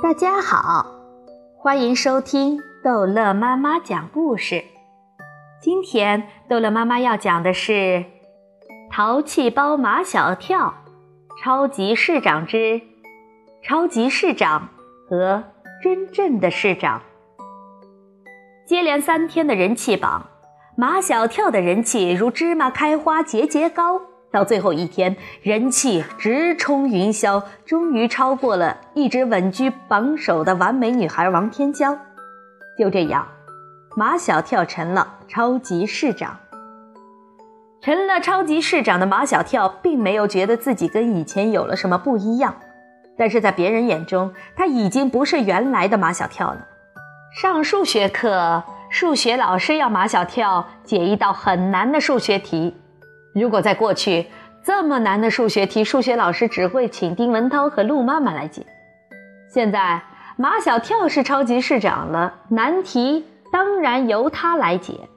大家好，欢迎收听逗乐妈妈讲故事。今天逗乐妈妈要讲的是《淘气包马小跳》超级市长之超级市长和真正的市长。接连三天的人气榜，马小跳的人气如芝麻开花节节高。到最后一天，人气直冲云霄，终于超过了一直稳居榜首的完美女孩王天娇。就这样，马小跳成了超级市长。成了超级市长的马小跳，并没有觉得自己跟以前有了什么不一样，但是在别人眼中，他已经不是原来的马小跳了。上数学课，数学老师要马小跳解一道很难的数学题。如果在过去这么难的数学题，数学老师只会请丁文涛和陆妈妈来解。现在马小跳是超级市长了，难题当然由他来解。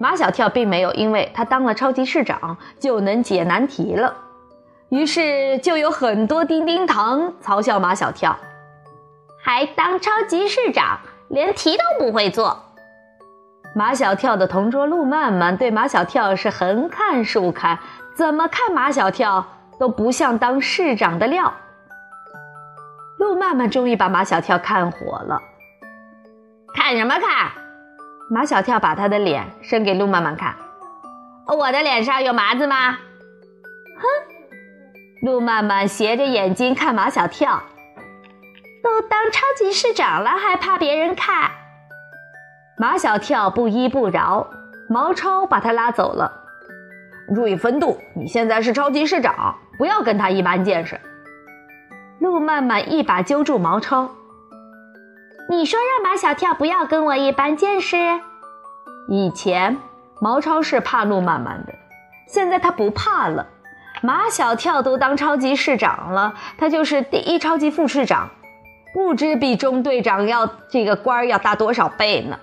马小跳并没有因为他当了超级市长就能解难题了，于是就有很多丁丁糖嘲笑马小跳，还当超级市长，连题都不会做。马小跳的同桌陆曼曼对马小跳是横看竖看，怎么看马小跳都不像当市长的料。陆曼曼终于把马小跳看火了，看什么看？马小跳把他的脸伸给陆曼曼看，我的脸上有麻子吗？哼！陆曼曼斜着眼睛看马小跳，都当超级市长了，还怕别人看？马小跳不依不饶，毛超把他拉走了。注意风度，你现在是超级市长，不要跟他一般见识。陆曼曼一把揪住毛超：“你说让马小跳不要跟我一般见识？”以前毛超是怕陆曼曼的，现在他不怕了。马小跳都当超级市长了，他就是第一超级副市长，不知比中队长要这个官儿要大多少倍呢。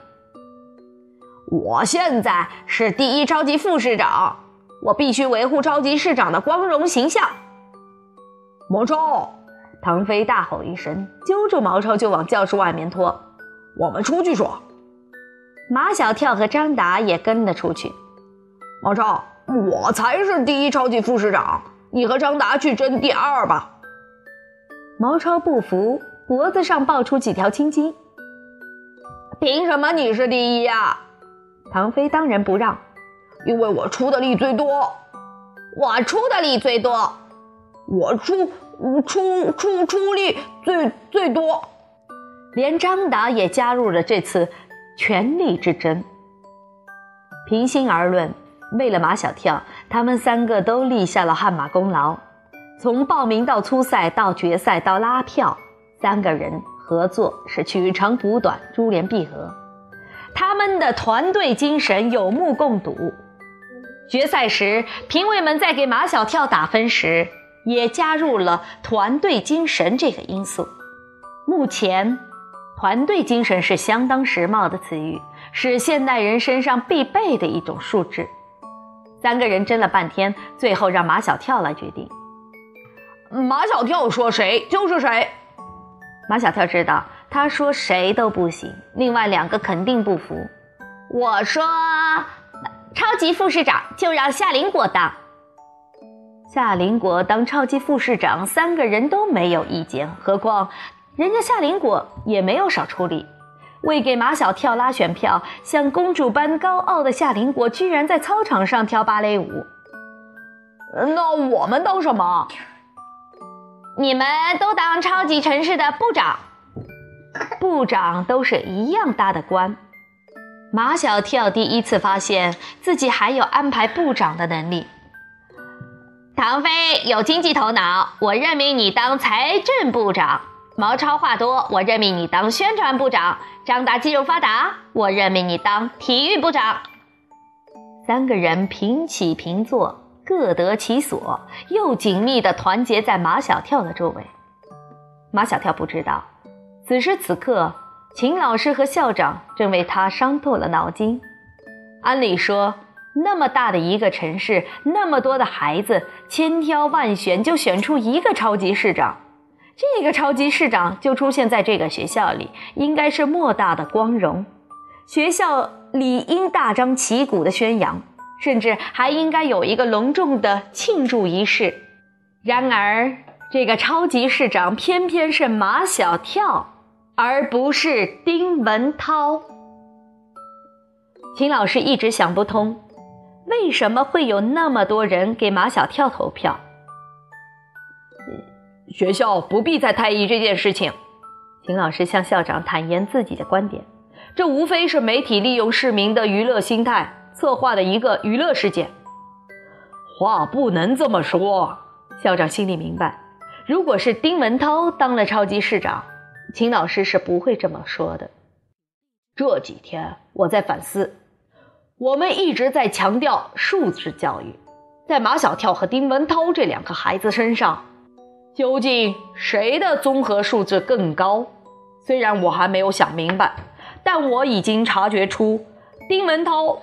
我现在是第一超级副市长，我必须维护超级市长的光荣形象。毛超，唐飞大吼一声，揪住毛超就往教室外面拖。我们出去说。马小跳和张达也跟了出去。毛超，我才是第一超级副市长，你和张达去争第二吧。毛超不服，脖子上爆出几条青筋。凭什么你是第一呀？唐飞当然不让，因为我出的力最多，我出的力最多，我出出出出力最最多，连张达也加入了这次权力之争。平心而论，为了马小跳，他们三个都立下了汗马功劳。从报名到初赛到决赛到拉票，三个人合作是取长补短，珠联璧合。他们的团队精神有目共睹。决赛时，评委们在给马小跳打分时，也加入了团队精神这个因素。目前，团队精神是相当时髦的词语，是现代人身上必备的一种素质。三个人争了半天，最后让马小跳来决定。马小跳说谁就是谁。马小跳知道。他说：“谁都不行。”另外两个肯定不服。我说：“超级副市长就让夏林果当。”夏林果当超级副市长，三个人都没有意见。何况人家夏林果也没有少出力，为给马小跳拉选票，像公主般高傲的夏林果居然在操场上跳芭蕾舞。那我们当什么？你们都当超级城市的部长。部长都是一样大的官，马小跳第一次发现自己还有安排部长的能力。唐飞有经济头脑，我任命你当财政部长；毛超话多，我任命你当宣传部长；张达肌肉发达，我任命你当体育部长。三个人平起平坐，各得其所，又紧密地团结在马小跳的周围。马小跳不知道。此时此刻，秦老师和校长正为他伤透了脑筋。按理说，那么大的一个城市，那么多的孩子，千挑万选就选出一个超级市长，这个超级市长就出现在这个学校里，应该是莫大的光荣。学校理应大张旗鼓地宣扬，甚至还应该有一个隆重的庆祝仪式。然而，这个超级市长偏偏是马小跳，而不是丁文涛。秦老师一直想不通，为什么会有那么多人给马小跳投票？学校不必再太意这件事情。秦老师向校长坦言自己的观点：这无非是媒体利用市民的娱乐心态策划的一个娱乐事件。话不能这么说。校长心里明白，如果是丁文涛当了超级市长，秦老师是不会这么说的。这几天我在反思。我们一直在强调素质教育，在马小跳和丁文涛这两个孩子身上，究竟谁的综合素质更高？虽然我还没有想明白，但我已经察觉出丁文涛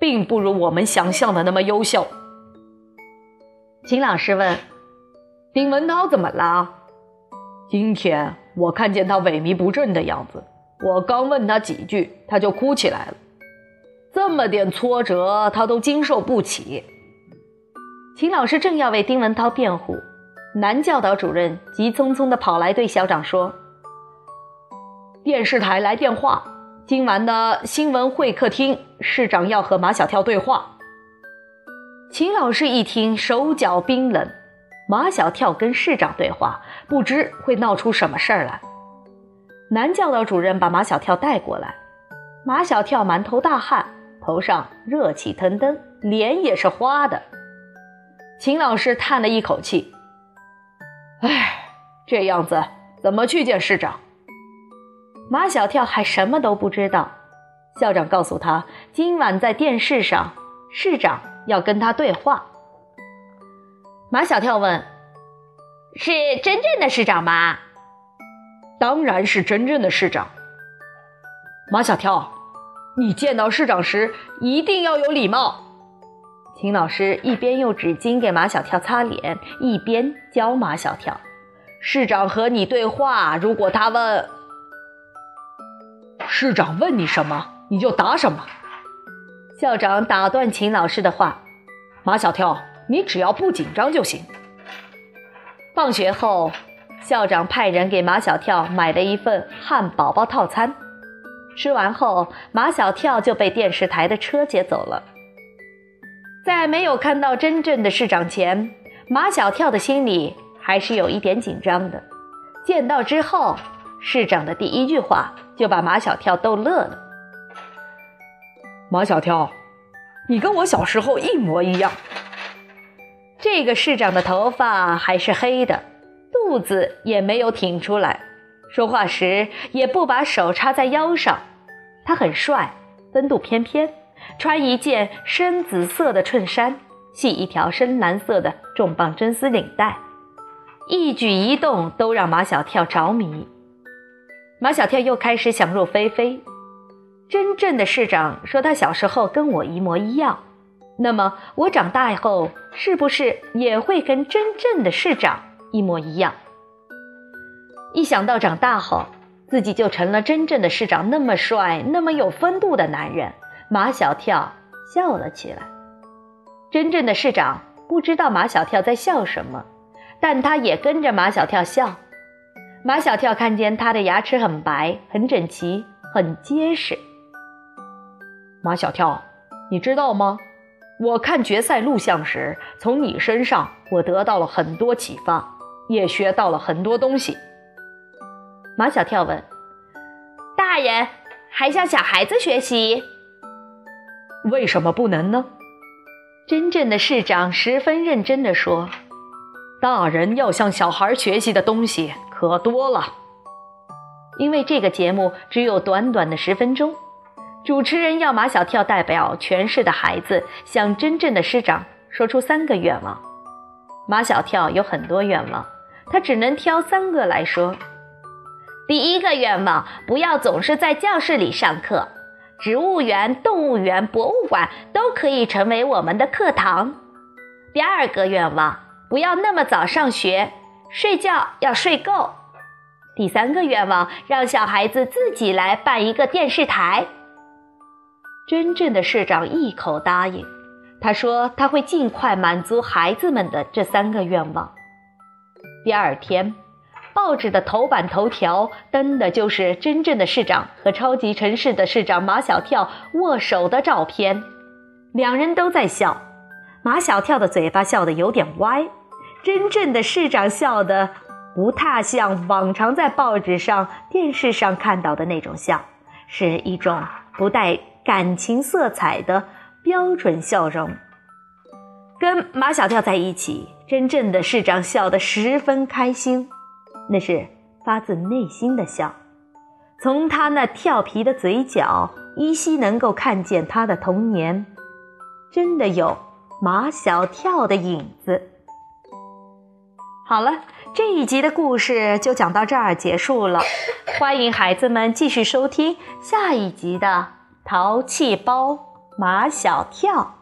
并不如我们想象的那么优秀。秦老师问：“丁文涛怎么了？今天我看见他萎靡不振的样子，我刚问他几句，他就哭起来了。”这么点挫折，他都经受不起。秦老师正要为丁文涛辩护，男教导主任急匆匆地跑来对校长说：“电视台来电话，今晚的新闻会客厅，市长要和马小跳对话。”秦老师一听，手脚冰冷。马小跳跟市长对话，不知会闹出什么事儿来。男教导主任把马小跳带过来，马小跳满头大汗。头上热气腾腾，脸也是花的。秦老师叹了一口气：“哎，这样子怎么去见市长？”马小跳还什么都不知道。校长告诉他，今晚在电视上，市长要跟他对话。马小跳问：“是真正的市长吗？”“当然是真正的市长。”马小跳。你见到市长时一定要有礼貌。秦老师一边用纸巾给马小跳擦脸，一边教马小跳：“市长和你对话，如果他问市长问你什么，你就答什么。”校长打断秦老师的话：“马小跳，你只要不紧张就行。”放学后，校长派人给马小跳买了一份汉堡包套餐。吃完后，马小跳就被电视台的车接走了。在没有看到真正的市长前，马小跳的心里还是有一点紧张的。见到之后，市长的第一句话就把马小跳逗乐了。马小跳，你跟我小时候一模一样。这个市长的头发还是黑的，肚子也没有挺出来。说话时也不把手插在腰上，他很帅，风度翩翩，穿一件深紫色的衬衫，系一条深蓝色的重磅真丝领带，一举一动都让马小跳着迷。马小跳又开始想入非非，真正的市长说他小时候跟我一模一样，那么我长大以后是不是也会跟真正的市长一模一样？一想到长大后自己就成了真正的市长，那么帅、那么有风度的男人，马小跳笑了起来。真正的市长不知道马小跳在笑什么，但他也跟着马小跳笑。马小跳看见他的牙齿很白、很整齐、很结实。马小跳，你知道吗？我看决赛录像时，从你身上我得到了很多启发，也学到了很多东西。马小跳问：“大人还向小孩子学习，为什么不能呢？”真正的市长十分认真地说：“大人要向小孩学习的东西可多了。因为这个节目只有短短的十分钟，主持人要马小跳代表全市的孩子向真正的师长说出三个愿望。马小跳有很多愿望，他只能挑三个来说。”第一个愿望，不要总是在教室里上课，植物园、动物园、博物馆都可以成为我们的课堂。第二个愿望，不要那么早上学，睡觉要睡够。第三个愿望，让小孩子自己来办一个电视台。真正的市长一口答应，他说他会尽快满足孩子们的这三个愿望。第二天，报纸的头版头条登的就是真正的市长和超级城市的市长马小跳握手的照片，两人都在笑。马小跳的嘴巴笑得有点歪，真正的市长笑得。不太像往常在报纸上、电视上看到的那种笑，是一种不带感情色彩的标准笑容。跟马小跳在一起，真正的市长笑得十分开心，那是发自内心的笑。从他那调皮的嘴角，依稀能够看见他的童年，真的有马小跳的影子。好了，这一集的故事就讲到这儿结束了。欢迎孩子们继续收听下一集的《淘气包马小跳》。